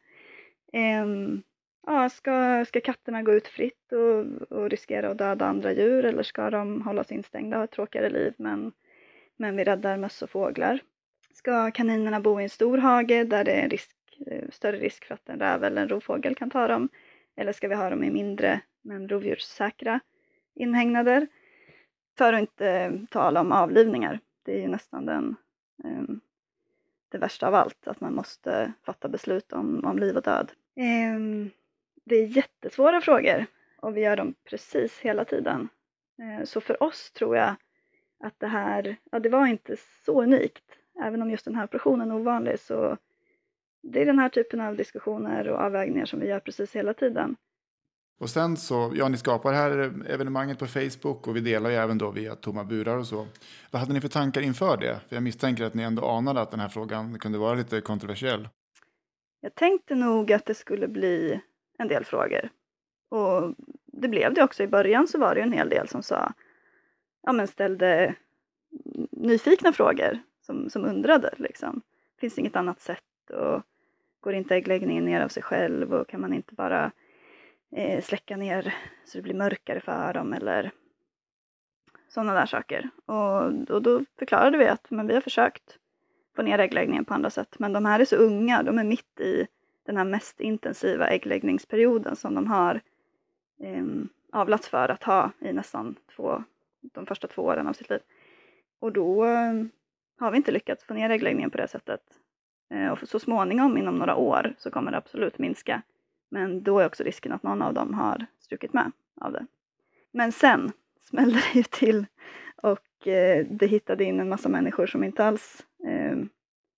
Um, ja, ska, ska katterna gå ut fritt och, och riskera att döda andra djur eller ska de hållas instängda och ha ett tråkigare liv men, men vi räddar möss och fåglar? Ska kaninerna bo i en stor hage där det är risk, eh, större risk för att en räv eller en rovfågel kan ta dem? Eller ska vi ha dem i mindre men rovdjurssäkra inhägnader. För att inte tala om avlivningar. Det är ju nästan den, um, det värsta av allt, att man måste fatta beslut om, om liv och död. Um, det är jättesvåra frågor och vi gör dem precis hela tiden. Uh, så för oss tror jag att det här, ja det var inte så unikt. Även om just den här operationen är ovanlig så det är den här typen av diskussioner och avvägningar som vi gör precis hela tiden. Och sen så, ja ni skapar det här evenemanget på Facebook och vi delar ju även då via tomma burar och så. Vad hade ni för tankar inför det? För jag misstänker att ni ändå anade att den här frågan kunde vara lite kontroversiell. Jag tänkte nog att det skulle bli en del frågor. Och det blev det också. I början så var det en hel del som sa, ja men ställde nyfikna frågor som, som undrade liksom. Finns det inget annat sätt och går inte äggläggningen ner av sig själv och kan man inte bara eh, släcka ner så det blir mörkare för dem eller sådana där saker. Och, och då förklarade vi att men vi har försökt få ner äggläggningen på andra sätt men de här är så unga, de är mitt i den här mest intensiva äggläggningsperioden som de har eh, avlats för att ha i nästan två, de första två åren av sitt liv. Och då eh, har vi inte lyckats få ner äggläggningen på det sättet. Eh, och så småningom, inom några år, så kommer det absolut minska. Men då är också risken att någon av dem har strukit med av det. Men sen smällde det ju till och eh, det hittade in en massa människor som inte alls, eh,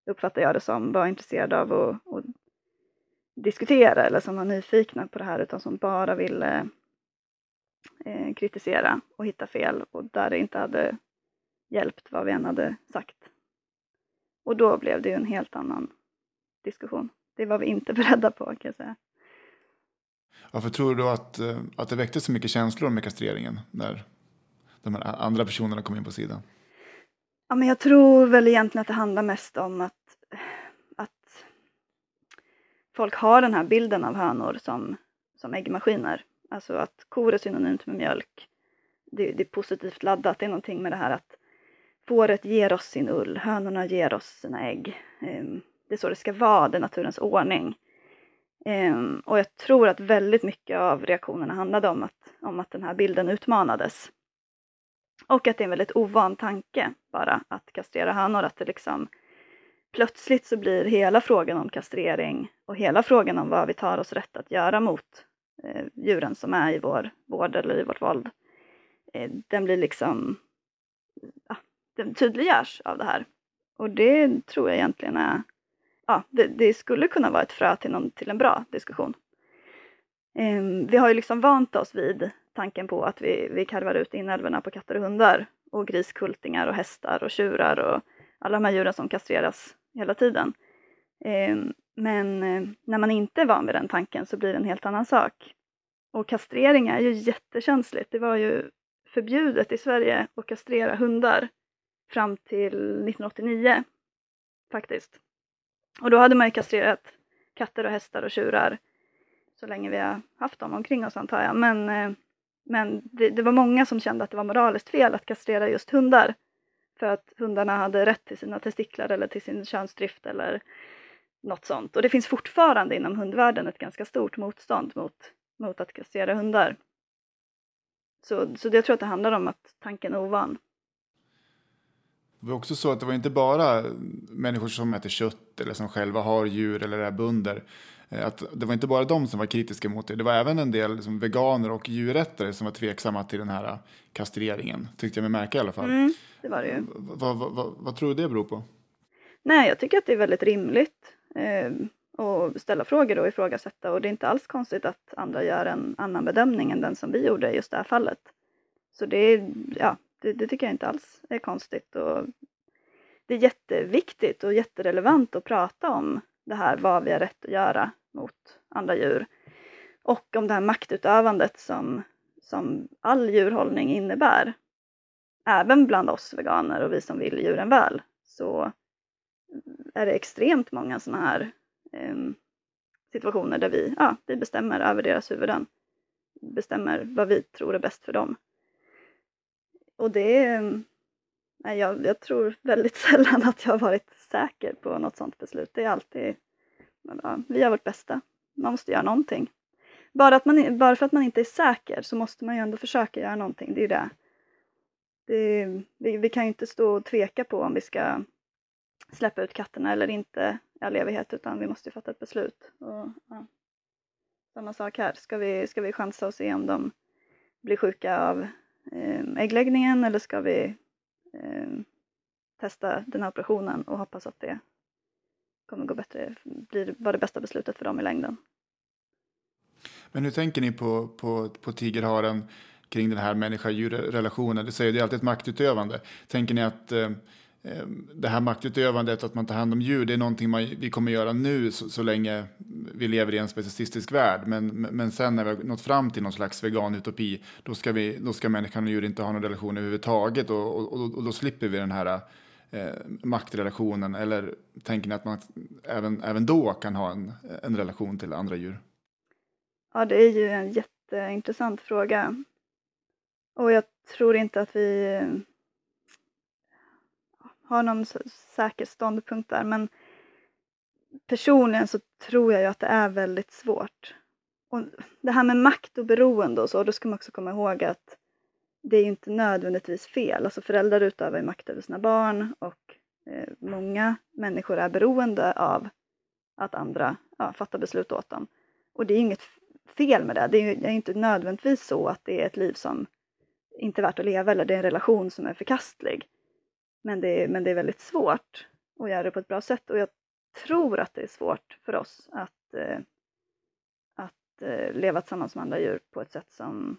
uppfattar jag det som, var intresserade av att, att diskutera eller som var nyfikna på det här utan som bara ville eh, kritisera och hitta fel och där det inte hade hjälpt vad vi än hade sagt. Och då blev det ju en helt annan diskussion. Det var vi inte <laughs> beredda på kan jag säga. Varför tror du att, eh, att det väckte så mycket känslor med kastreringen när de här andra personerna kom in på sidan? Ja, men jag tror väl egentligen att det handlar mest om att, att folk har den här bilden av hönor som, som äggmaskiner. Alltså att kor är synonymt med mjölk. Det, det är positivt laddat. Det är någonting med det här att fåret ger oss sin ull, hönorna ger oss sina ägg. Ehm, det är så det ska vara, det är naturens ordning. Um, och jag tror att väldigt mycket av reaktionerna handlade om att, om att den här bilden utmanades. Och att det är en väldigt ovan tanke bara att kastrera hönor, att det liksom plötsligt så blir hela frågan om kastrering och hela frågan om vad vi tar oss rätt att göra mot eh, djuren som är i vår vård eller i vårt våld, eh, den blir liksom, ja, den tydliggörs av det här. Och det tror jag egentligen är, ja, det, det skulle kunna vara ett frö till, någon, till en bra diskussion. Um, vi har ju liksom vant oss vid tanken på att vi, vi karvar ut inälvorna på katter och hundar och griskultingar och hästar och tjurar och alla de här djuren som kastreras hela tiden. Um, men eh, när man inte är van vid den tanken så blir det en helt annan sak. Och kastrering är ju jättekänsligt. Det var ju förbjudet i Sverige att kastrera hundar fram till 1989 faktiskt. Och då hade man ju kastrerat katter och hästar och tjurar så länge vi har haft dem omkring oss antar jag. Men, eh, men det, det var många som kände att det var moraliskt fel att kastrera just hundar för att hundarna hade rätt till sina testiklar eller till sin könsdrift eller något sånt. Och det finns fortfarande inom hundvärlden ett ganska stort motstånd mot, mot att kastrera hundar. Så, så jag tror att det handlar om att tanken är ovan. Det var också så att det var inte bara människor som äter kött eller som själva har djur eller är bönder. Eh, att det var inte bara de som var kritiska mot det. Det var även en del liksom, veganer och djurättare som var tveksamma till den här kastreringen. Tyckte jag mig märka i alla fall. Mm, det var det ju. Vad, vad, vad, vad tror du det beror på? Nej, jag tycker att det är väldigt rimligt eh, att ställa frågor och ifrågasätta och det är inte alls konstigt att andra gör en annan bedömning än den som vi gjorde i just det här fallet. Så det, är, ja, det, det tycker jag inte alls är konstigt och det är jätteviktigt och jätterelevant att prata om det här, vad vi har rätt att göra mot andra djur. Och om det här maktutövandet som, som all djurhållning innebär. Även bland oss veganer och vi som vill djuren väl så är det extremt många sådana här eh, situationer där vi, ja, vi bestämmer över deras huvuden. Bestämmer vad vi tror är bäst för dem. Och det nej, jag, jag tror väldigt <laughs> sällan att jag har varit säker på något sådant beslut. Det är alltid, ja, vi gör vårt bästa. Man måste göra någonting. Bara, att man, bara för att man inte är säker så måste man ju ändå försöka göra någonting. Det är ju det. det vi, vi kan ju inte stå och tveka på om vi ska släppa ut katterna eller inte i all evighet utan vi måste fatta ett beslut. Och, ja. Samma sak här, ska vi, ska vi chansa och se om de blir sjuka av äggläggningen eller ska vi eh, testa den här operationen och hoppas att det kommer gå bättre, blir, vara det bästa beslutet för dem i längden. Men hur tänker ni på, på, på tigerharen kring den här människa-djur-relationen? Du säger det är alltid ett maktutövande. Tänker ni att eh, eh, Ehm, det här maktutövandet, att man tar hand om djur, det är någonting man, vi kommer göra nu så, så, länge vi lever i en specialistisk värld. Men, men sen när vi har nått fram till någon slags vegan-utopi, då ska, vi, då ska människan och djur inte ha någon relation överhuvudtaget och, och, och, och då slipper vi den här eh, maktrelationen. Eller tänker ni att man även, även då kan ha en, en relation till andra djur? Ja, det är ju en jätteintressant fråga. Och jag tror inte att vi har någon säker ståndpunkt där men personligen så tror jag ju att det är väldigt svårt. Och det här med makt och beroende och så, då ska man också komma ihåg att det är ju inte nödvändigtvis fel. Alltså föräldrar utövar ju makt över sina barn och eh, många människor är beroende av att andra ja, fattar beslut åt dem. Och det är inget fel med det. Det är, det är inte nödvändigtvis så att det är ett liv som inte är värt att leva eller det är en relation som är förkastlig. Men det, är, men det är väldigt svårt att göra det på ett bra sätt och jag tror att det är svårt för oss att, eh, att eh, leva tillsammans med andra djur på ett sätt som,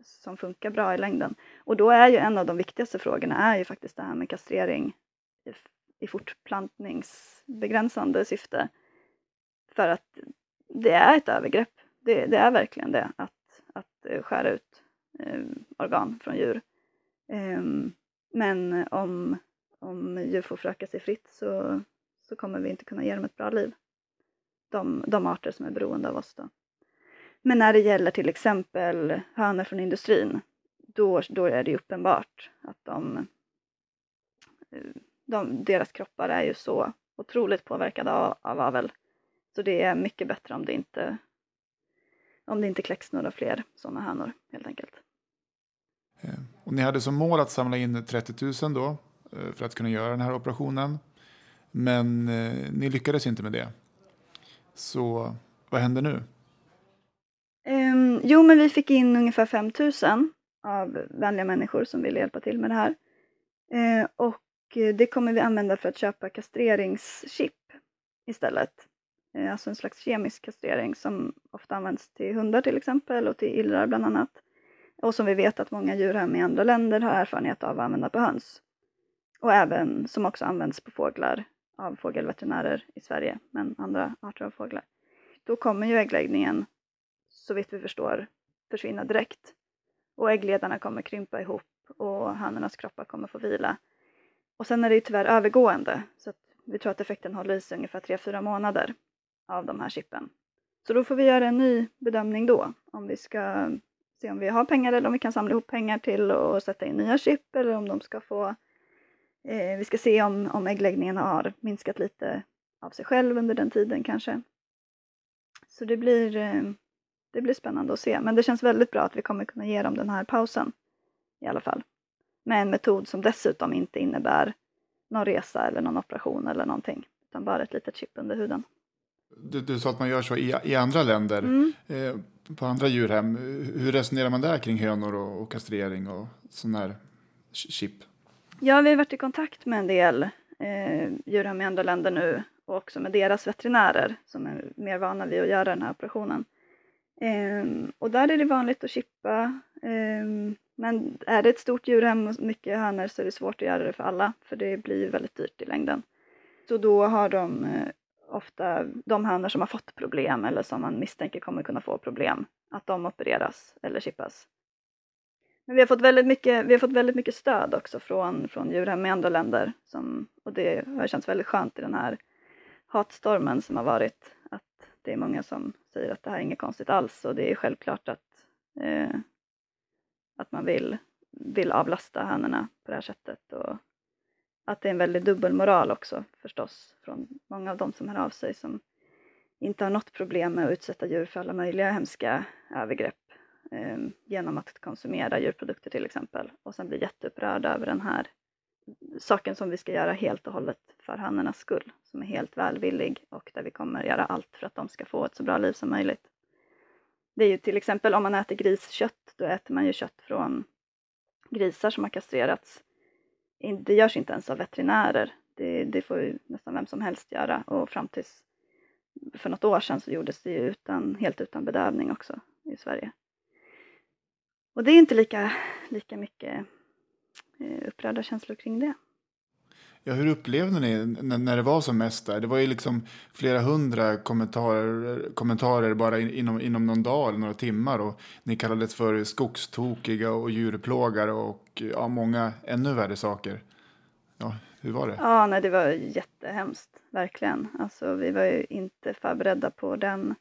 som funkar bra i längden. Och då är ju en av de viktigaste frågorna är ju faktiskt det här med kastrering i, i fortplantningsbegränsande syfte. För att det är ett övergrepp. Det, det är verkligen det, att, att eh, skära ut eh, organ från djur. Um, men eh, om, om djur får föröka sig fritt så, så kommer vi inte kunna ge dem ett bra liv. De, de arter som är beroende av oss då. Men när det gäller till exempel hönor från industrin, då, då är det uppenbart att de, eh, de, deras kroppar är ju så otroligt påverkade av, av avel. Så det är mycket bättre om det inte, om det inte kläcks några fler sådana hönor helt enkelt. Eh, och ni hade som mål att samla in 30 000 då eh, för att kunna göra den här operationen. Men eh, ni lyckades inte med det. Så vad händer nu? Um, jo, men vi fick in ungefär 5 000 av vänliga människor som ville hjälpa till med det här. Uh, och det kommer vi använda för att köpa kastreringschip istället. Alltså en slags kemisk kastrering som ofta används till hundar till exempel och till illrar bland annat. Och som vi vet att många djurhem i andra länder har erfarenhet av att använda på höns. Och även som också används på fåglar av fågelveterinärer i Sverige, men andra arter av fåglar. Då kommer ju äggläggningen, så vitt vi förstår, försvinna direkt. Och äggledarna kommer krympa ihop och hönornas kroppar kommer få vila. Och sen är det ju tyvärr övergående, så att vi tror att effekten håller i sig ungefär 3-4 månader av de här chippen. Så då får vi göra en ny bedömning då, om vi ska se om vi har pengar eller om vi kan samla ihop pengar till att sätta in nya chip eller om de ska få eh, vi ska se om, om äggläggningen har minskat lite av sig själv under den tiden kanske. Så det blir, eh, det blir spännande att se. Men det känns väldigt bra att vi kommer kunna ge dem den här pausen i alla fall. Med en metod som dessutom inte innebär någon resa eller någon operation eller någonting. Utan bara ett litet chip under huden. Du, du sa att man gör så i, i andra länder, Mm. eh, på andra djurhem. Hur resonerar man där kring hönor och, och kastrering och sån här ch- chip? Ja, vi har varit i kontakt med en del eh, djurhem i andra länder nu och också med deras veterinärer som är mer vana vid att göra den här operationen. Ehm, och där är det vanligt att chippa. Ehm, men är det ett stort djurhem och mycket hönor så är det svårt att göra det för alla för det blir väldigt dyrt i längden. Så då har de eh, ofta de hönor som har fått problem eller som man misstänker kommer kunna få problem, att de opereras eller chippas. Men vi har fått väldigt mycket, vi har fått väldigt mycket stöd också från, från djurhem i andra länder. Som, och det har känts väldigt skönt i den här hatstormen som har varit. Att det är många som säger att det här är inget konstigt alls och det är självklart att, eh, att man vill, vill avlasta hönorna på det här sättet. Och att det är en väldigt dubbelmoral också förstås från många av de som hör av sig som inte har något problem med att utsätta djur för alla möjliga hemska övergrepp eh, genom att konsumera djurprodukter till exempel och sen blir jätteupprörda över den här saken som vi ska göra helt och hållet för hannarnas skull, som är helt välvillig och där vi kommer göra allt för att de ska få ett så bra liv som möjligt. Det är ju till exempel om man äter griskött, då äter man ju kött från grisar som har kastrerats. Det görs inte ens av veterinärer. Det, det får ju nästan vem som helst göra och fram tills för något år sedan så gjordes det ju utan, helt utan bedövning också i Sverige. Och det är inte lika, lika mycket eh, upprörda känslor kring det. Ja, hur upplevde ni när, när det var som mest där? Det var ju liksom flera hundra kommentarer, kommentarer bara in, inom, inom någon dag eller några timmar. Och ni kallades för skogstokiga och djurplågare och ja, många ännu värre saker. Ja, hur var det? Ja, nej, det var jättehemskt, verkligen. Alltså, vi var ju inte förberedda på den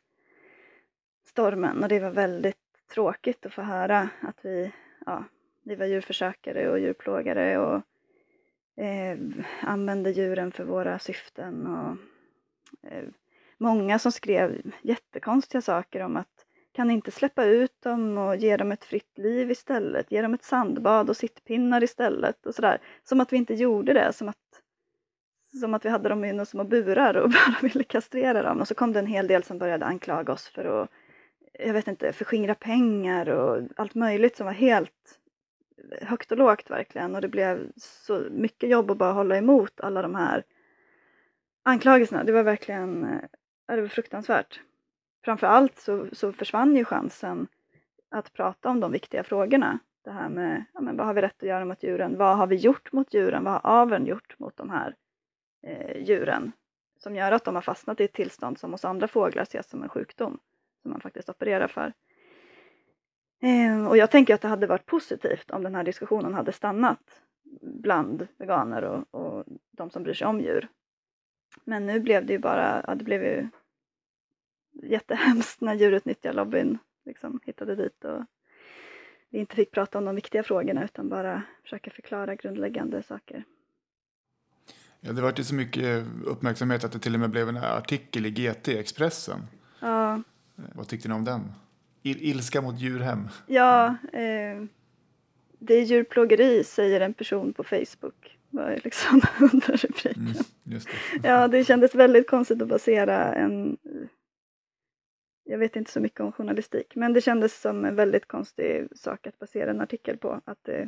stormen och det var väldigt tråkigt att få höra att vi, ja, vi var djurförsökare och djurplågare och eh, använde djuren för våra syften. Och, eh, många som skrev jättekonstiga saker om att kan inte släppa ut dem och ge dem ett fritt liv istället, ge dem ett sandbad och sittpinnar istället och sådär. Som att vi inte gjorde det, som att, som att vi hade dem i några små burar och <laughs> bara ville kastrera dem. Och så kom det en hel del som började anklaga oss för att, jag vet inte, förskingra pengar och allt möjligt som var helt högt och lågt verkligen. Och det blev så mycket jobb att bara hålla emot alla de här anklagelserna. Det var verkligen, eh, det var fruktansvärt. Framför allt så, så försvann ju chansen att prata om de viktiga frågorna. Det här med ja, men vad har vi rätt att göra mot djuren? Vad har vi gjort mot djuren? Vad har aveln gjort mot de här eh, djuren? Som gör att de har fastnat i ett tillstånd som hos andra fåglar ses som en sjukdom som man faktiskt opererar för. Eh, och jag tänker att det hade varit positivt om den här diskussionen hade stannat bland veganer och, och de som bryr sig om djur. Men nu blev det ju bara, ja, det blev ju jättehemskt när djurutnyttjarlobbyn liksom hittade dit och vi inte fick prata om de viktiga frågorna utan bara försöka förklara grundläggande saker. Ja, det var ju så mycket uppmärksamhet att det till och med blev en artikel i GT, Expressen. Ja, Vad tyckte ni om den? Il ilska mot djurhem. ja eh, det är djurplågeri säger en person på Facebook. var liksom <laughs> underrubriken. Mm, just det. <laughs> Ja, det kändes väldigt konstigt att basera en... Jag vet inte så mycket om journalistik, men det kändes som en väldigt konstig sak att basera en artikel på. Att eh,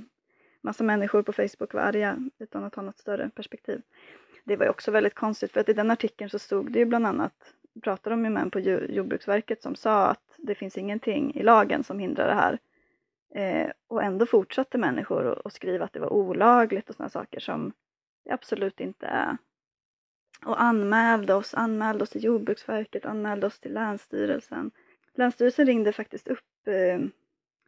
massa människor på Facebook var arga utan att ha något större perspektiv. Det var ju också väldigt konstigt för att i den artikeln så stod det ju bland annat, pratade de ju med en på Jordbruksverket som sa att det finns ingenting i lagen som hindrar det här. Eh, och ändå fortsatte människor att- skriva att det var olagligt och sådana saker som det absolut inte är. Och anmälde oss, anmälde oss till Jordbruksverket, anmälde oss till Länsstyrelsen. Länsstyrelsen ringde faktiskt upp eh,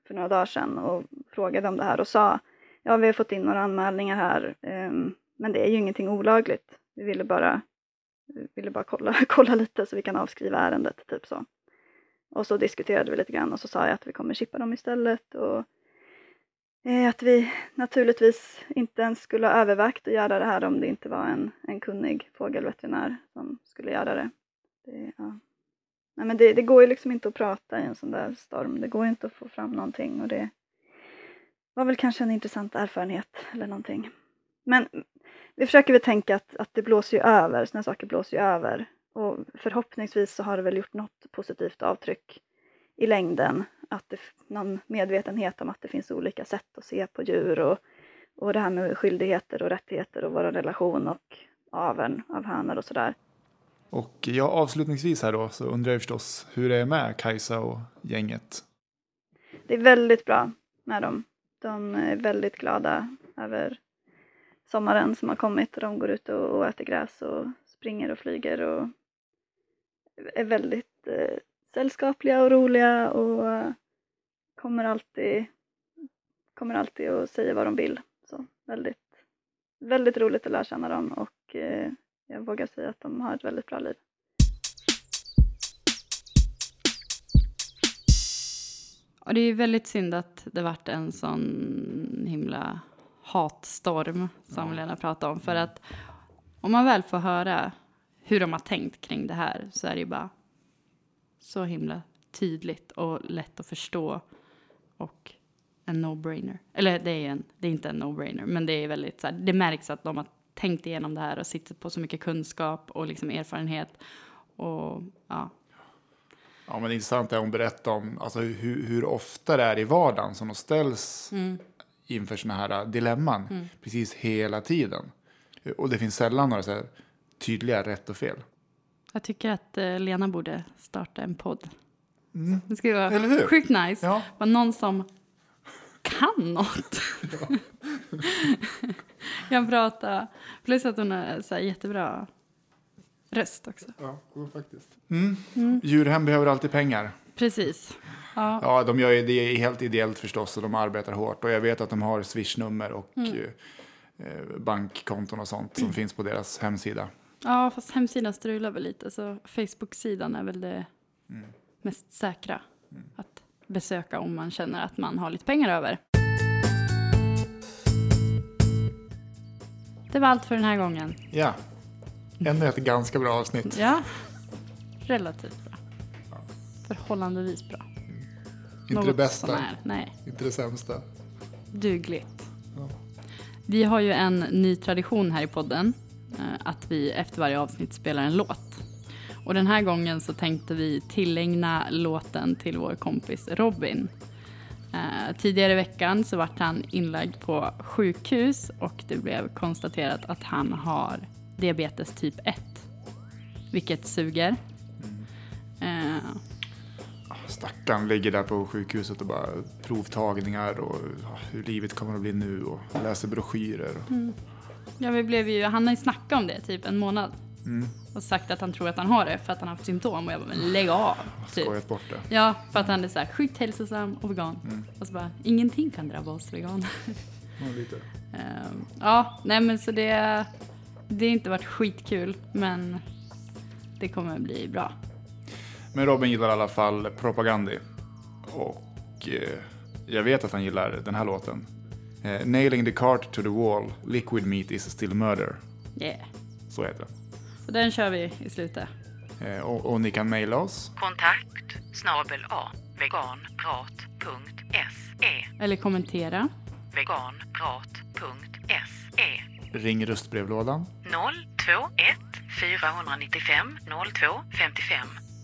för några dagar sedan och frågade om det här och sa ja, vi har fått in några anmälningar här, eh, men det är ju ingenting olagligt. Vi ville bara, ville bara kolla, <laughs> kolla lite så vi kan avskriva ärendet, typ så. Och så diskuterade vi lite grann och så sa jag att vi kommer chippa dem istället och eh, att vi naturligtvis inte ens skulle ha övervägt att göra det här om det inte var en, en kunnig fågelveterinär som skulle göra det. det ja. Nej, men det, det går ju liksom inte att prata i en sån där storm. Det går inte att få fram någonting och det var väl kanske en intressant erfarenhet eller någonting. Men vi försöker väl tänka att, att det blåser ju över, sådana saker blåser ju över. Och förhoppningsvis så har det väl gjort något positivt avtryck i längden. Att det, någon medvetenhet om att det finns olika sätt att se på djur och, och det här med skyldigheter och rättigheter och vår relation och aveln av hönor och sådär. Och ja, avslutningsvis här då så undrar jag förstås hur det är med Kajsa och gänget. Det är väldigt bra med dem. De är väldigt glada över sommaren som har kommit och de går ut och, och äter gräs och springer och flyger och är väldigt eh, sällskapliga och roliga och eh, kommer alltid, kommer alltid och säger vad de vill. Så väldigt, väldigt roligt att lära känna dem och eh, jag vågar säga att de har ett väldigt bra liv. Och det är ju väldigt synd att det vart en sån himla hatstorm som Lena pratade om. För att om man väl får höra hur de har tänkt kring det här så är det ju bara så himla tydligt och lätt att förstå och en no-brainer. Eller det är, en, det är inte en no-brainer, men det är väldigt så här, det märks att de har tänkt igenom det här och sitter på så mycket kunskap och liksom erfarenhet. Och ja, Ja, men det intressanta är att hon berättar om alltså, hur, hur ofta det är i vardagen som de ställs inför sådana här dilemman. Precis hela tiden. Och det finns sällan några så tydliga rätt och fel. jag tycker att eh, Lena borde starta en podd. Det skulle vara Eller hur? sjukt nice. Ja. Bara någon som kan något. <laughs> kan prata. Plus att hon har så jättebra röst också. Ja, faktiskt. Mm. Djurhem behöver alltid pengar. Precis. Ja. Ja, de gör ju det helt ideellt förstås och de arbetar hårt. Och jag vet att de har swishnummer och Mm. eh, eh, bankkonton och sånt som finns på deras hemsida. ja, fast hemsidan strular väl lite. Så Facebook-sidan är väl det Mm. mest säkra att besöka om man känner att man har lite pengar över. Det var allt för den här gången. Ja, ännu ett ganska bra avsnitt. Ja, relativt. Förhållandevis bra. Inte Något det bästa, sånär. Nej, inte det sämsta. dugligt. Vi har ju en ny tradition här i podden. eh, Att vi efter varje avsnitt spelar en låt. Och den här gången så tänkte vi tillägna låten till vår kompis Robin. Eh, tidigare i veckan så vart han inlagd på sjukhus och det blev konstaterat att han har diabetes typ 1. Vilket suger. Eh, Stackarn ligger där på sjukhuset och bara provtagningar och hur livet kommer att bli nu och läser broschyrer. Ja, vi blev ju, han har ju snackat om det typ en månad. Och sagt att han tror att han har det för att han har haft symptom. Och jag bara, men lägg av. Typ. Skojat bort det. Ja, för att han är så här sjukt hälsosam och vegan. Och så bara, ingenting kan drabba oss veganer. Ja, lite. Ehm, ja, nej men så det, det har inte varit skitkul. Men det kommer bli bra. Men Robin gillar i alla fall Propagandi. Och eh, jag vet att han gillar den här låten. Eh, Nailing the cart to the wall, liquid meat is still murder. Yeah. Så heter den. Så den kör vi i slutet. Eh, och, och ni kan mejla oss. Kontakt snabel A veganprat.se Eller kommentera. veganprat.se Ring röstbrevlådan. 021 495 02 55.